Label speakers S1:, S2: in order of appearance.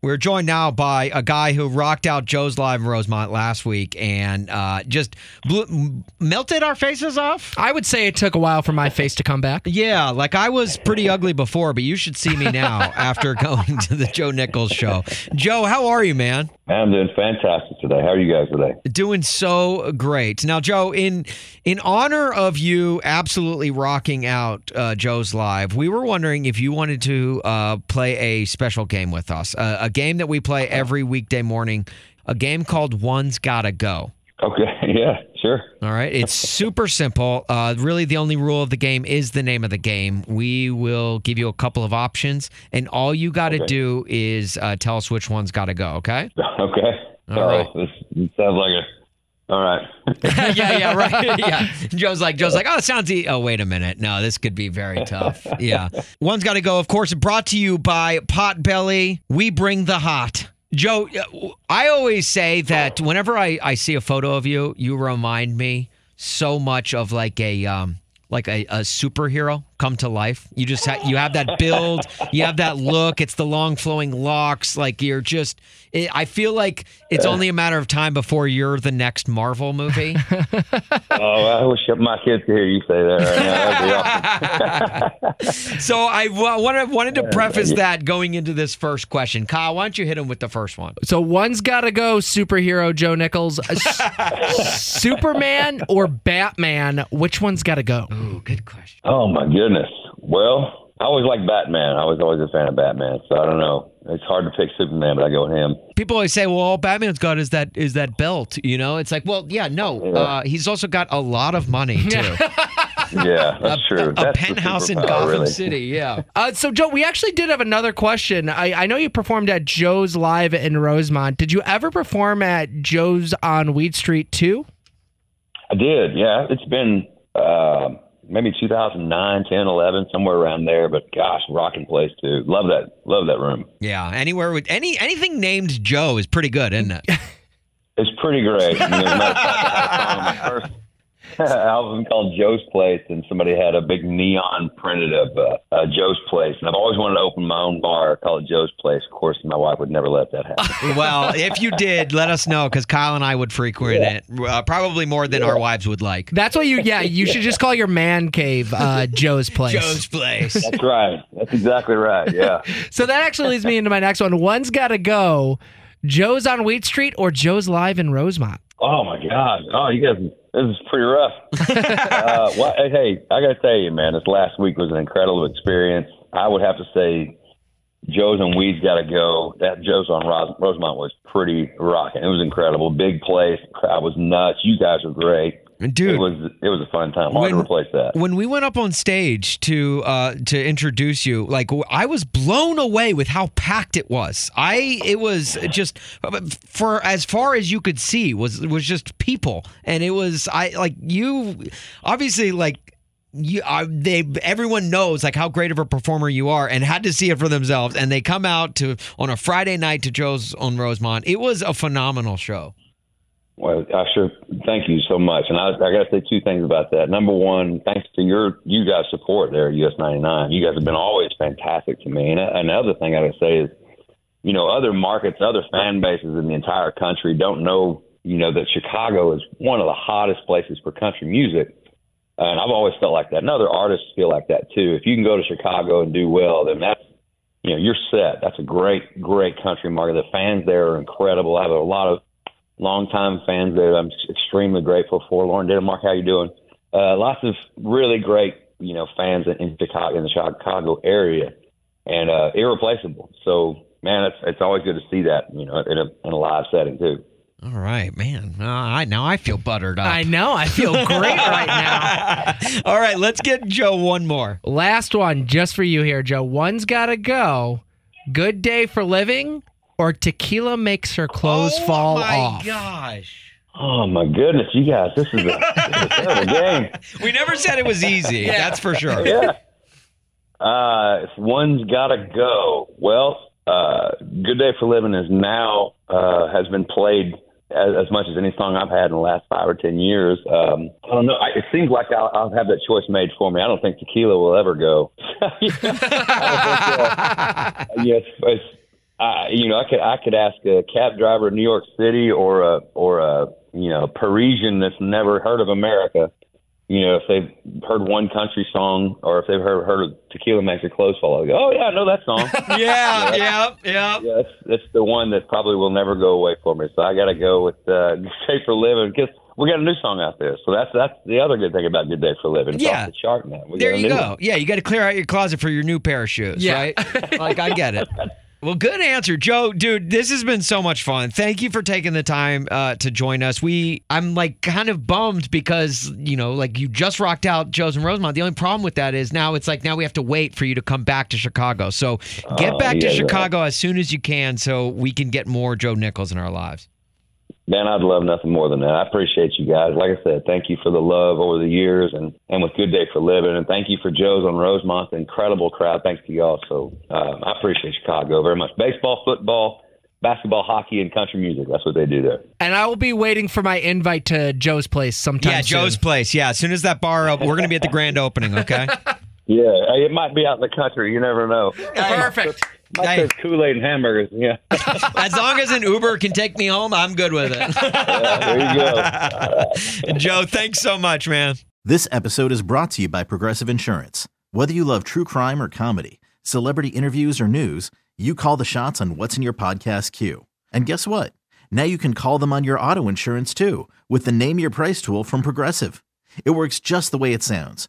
S1: We're joined now by a guy who rocked out Joe's Live in Rosemont last week and uh, just blew, melted our faces off.
S2: I would say it took a while for my face to come back.
S1: Yeah, like I was pretty ugly before, but you should see me now after going to the Joe Nichols show. Joe, how are you, man?
S3: I'm doing fantastic today. How are you guys today?
S1: Doing so great. Now, Joe, in in honor of you absolutely rocking out uh, Joe's live, we were wondering if you wanted to uh, play a special game with us, uh, a game that we play every weekday morning, a game called One's Gotta Go.
S3: Okay, yeah, sure.
S1: All right. It's super simple. Uh, really, the only rule of the game is the name of the game. We will give you a couple of options, and all you got to
S3: Okay.
S1: do is uh, tell us which one's got to go, okay?
S3: Okay.
S1: All
S3: Oh,
S1: right.
S3: This, this sounds like a. All right.
S1: yeah, yeah, right. yeah. Joe's like, Joe's like, oh, it sounds. E- oh, wait a minute. No, this could be very tough. Yeah. One's got to go. Of course, brought to you by Potbelly. We bring the hot. Joe, uh, I always say that whenever I, I see a photo of you, you remind me so much of like a um like a, a superhero come to life. You just ha- you have that build, you have that look. It's the long flowing locks. Like you're just. It, I feel like it's only a matter of time before you're the next Marvel movie.
S3: oh, I wish my kids could hear you say that right now. That'd be awesome.
S1: so I w- wanted wanted to preface that going into this first question. Kyle, why don't you hit him with the first one?
S2: So one's got to go superhero Joe Nichols. S- Superman or Batman? Which one's got to go?
S1: Ooh, good question.
S3: Oh my goodness. Well, I always like Batman. I was always a fan of Batman, so I don't know. It's hard to pick Superman, but I go with him.
S1: People always say, "Well, all Batman's got is that is that belt." You know, it's like, well, yeah, no. Uh, he's also got a lot of money too.
S3: Yeah, that's true.
S1: a
S3: That's
S1: penthouse in Gotham
S3: really.
S1: City. Yeah.
S2: Uh, so Joe, we actually did have another question. I, I know you performed at Joe's Live in Rosemont. Did you ever perform at Joe's on Weed Street too?
S3: I did. Yeah, it's been uh, maybe 2009, 10, 11, somewhere around there. But gosh, rocking place too. Love that. Love that room.
S1: Yeah. Anywhere with any anything named Joe is pretty good, isn't it?
S3: It's pretty great. You know, as a matter of fact, I had a song on my first album called Joe's Place, and somebody had a big neon printed of uh, uh, Joe's Place. And I've always wanted to open my own bar called Joe's Place. Of course, my wife would never let that happen.
S1: well, if you did, let us know because Kyle and I would frequent it uh, probably more than our wives would like.
S2: That's what you. Yeah, you should just call your man cave uh, Joe's place.
S1: Joe's place.
S3: That's right. That's exactly right. Yeah.
S2: So that actually leads me into my next one. One's got to go. Joe's on Weed Street or Joe's Live in Rosemont.
S3: Oh my God! Oh, you guys, this is pretty rough. uh, well, hey, I got to tell you, man, this last week was an incredible experience. I would have to say, Joe's and Weed's got to go. That Joe's on Ros- Rosemont was pretty rocking. It was incredible. Big place. Crowd was nuts. You guys were great.
S1: Dude.
S3: it was it was a fun time. Hard to
S1: When-
S3: replace that.
S1: When we went up on stage to uh, to introduce you, like I was blown away with how packed it was. I it was just for as far as you could see was was just people, and it was I like you obviously like you uh, they everyone knows like how great of a performer you are and had to see it for themselves and they come out to on a Friday night to Joe's on Rosemont. It was a phenomenal show.
S3: Well, I sure thank you so much, and I, I got to say two things about that. Number one, thanks to your you guys' support there at US 99. You guys have been always fantastic to me. And another thing I to say is, you know, other markets, other fan bases in the entire country don't know, you know, that Chicago is one of the hottest places for country music. And I've always felt like that. And other artists feel like that too. If you can go to Chicago and do well, then that's you know, you're set. That's a great, great country market. The fans there are incredible. I have a lot of longtime fans there. that I'm extremely grateful for. Lauren Denmark, how you doing? Uh, lots of really great, you know, fans in, in Chicago, in the Chicago area, and uh, irreplaceable. So, man, it's it's always good to see that, you know, in a in a live setting too.
S1: All right, man. Uh, I now I feel buttered up.
S2: I know. I feel great right now.
S1: All right, let's get Joe one more.
S2: Last one just for you here, Joe. One's got to go. Good day for living or tequila makes her clothes fall off.
S1: oh my gosh.
S3: Oh my goodness, you guys, this is a, this is a game.
S1: We never said it was easy. That's for sure.
S3: Yeah. Uh, if one's got to go. Well, uh, "Good Day for Living" is now uh, has been played as, as much as any song I've had in the last five or ten years. Um, I don't know. I, it seems like I'll, I'll have that choice made for me. I don't think tequila will ever go. I don't uh, yes, it's, uh, you know, I could I could ask a cab driver in New York City or a or a you know Parisian that's never heard of America. You know, if they've heard one country song or if they've heard heard of Tequila Makes Your Clothes Fall, I'll go, oh yeah, I know that song.
S1: Yeah, yeah, yeah.
S3: yeah, that's that's the one that probably will never go away for me. So I got to go with uh, Good Day for Living because we got a new song out there. So that's that's the other good thing about Good Day for Living. It's
S1: Yeah.
S3: off the chart now. We
S1: There
S3: got a
S1: you
S3: new
S1: go.
S3: one.
S1: Yeah, you got to clear out your closet for your new pair of shoes,
S2: Yeah.
S1: right? like I get it. Well, good answer, Joe. Dude, this has been so much fun. Thank you for taking the time uh, to join us. We, I'm like kind of bummed because you know, like you just rocked out Joe's and Rosemont. The only problem with that is now it's like now we have to wait for you to come back to Chicago. So get
S3: Oh,
S1: back to
S3: yeah, yeah.
S1: Chicago as soon as you can, so we can get more Joe Nichols in our lives.
S3: Man, I'd love nothing more than that. I appreciate you guys. Like I said, thank you for the love over the years and, and with Good Day for Living. And thank you for Joe's on Rosemont. Incredible crowd. Thanks to y'all. So um, I appreciate Chicago very much. Baseball, football, basketball, hockey, and country music. That's what they do there.
S2: And I will be waiting for my invite to Joe's place sometime.
S1: Yeah,
S2: soon.
S1: Joe's place. Yeah, as soon as that bar opens, we're gonna be at the grand opening. Okay.
S3: Yeah, it might be out in the country. You never know.
S2: Perfect.
S3: Might
S1: Hey.
S3: say Kool Aid and hamburgers. Yeah,
S1: As long as an Uber can take me home, I'm good with it.
S3: there you go.
S1: Joe, thanks so much, man.
S4: This episode is brought to you by Progressive Insurance. Whether you love true crime or comedy, celebrity interviews or news, you call the shots on what's in your podcast queue. And guess what? Now you can call them on your auto insurance too with the Name Your Price tool from Progressive. It works just the way it sounds.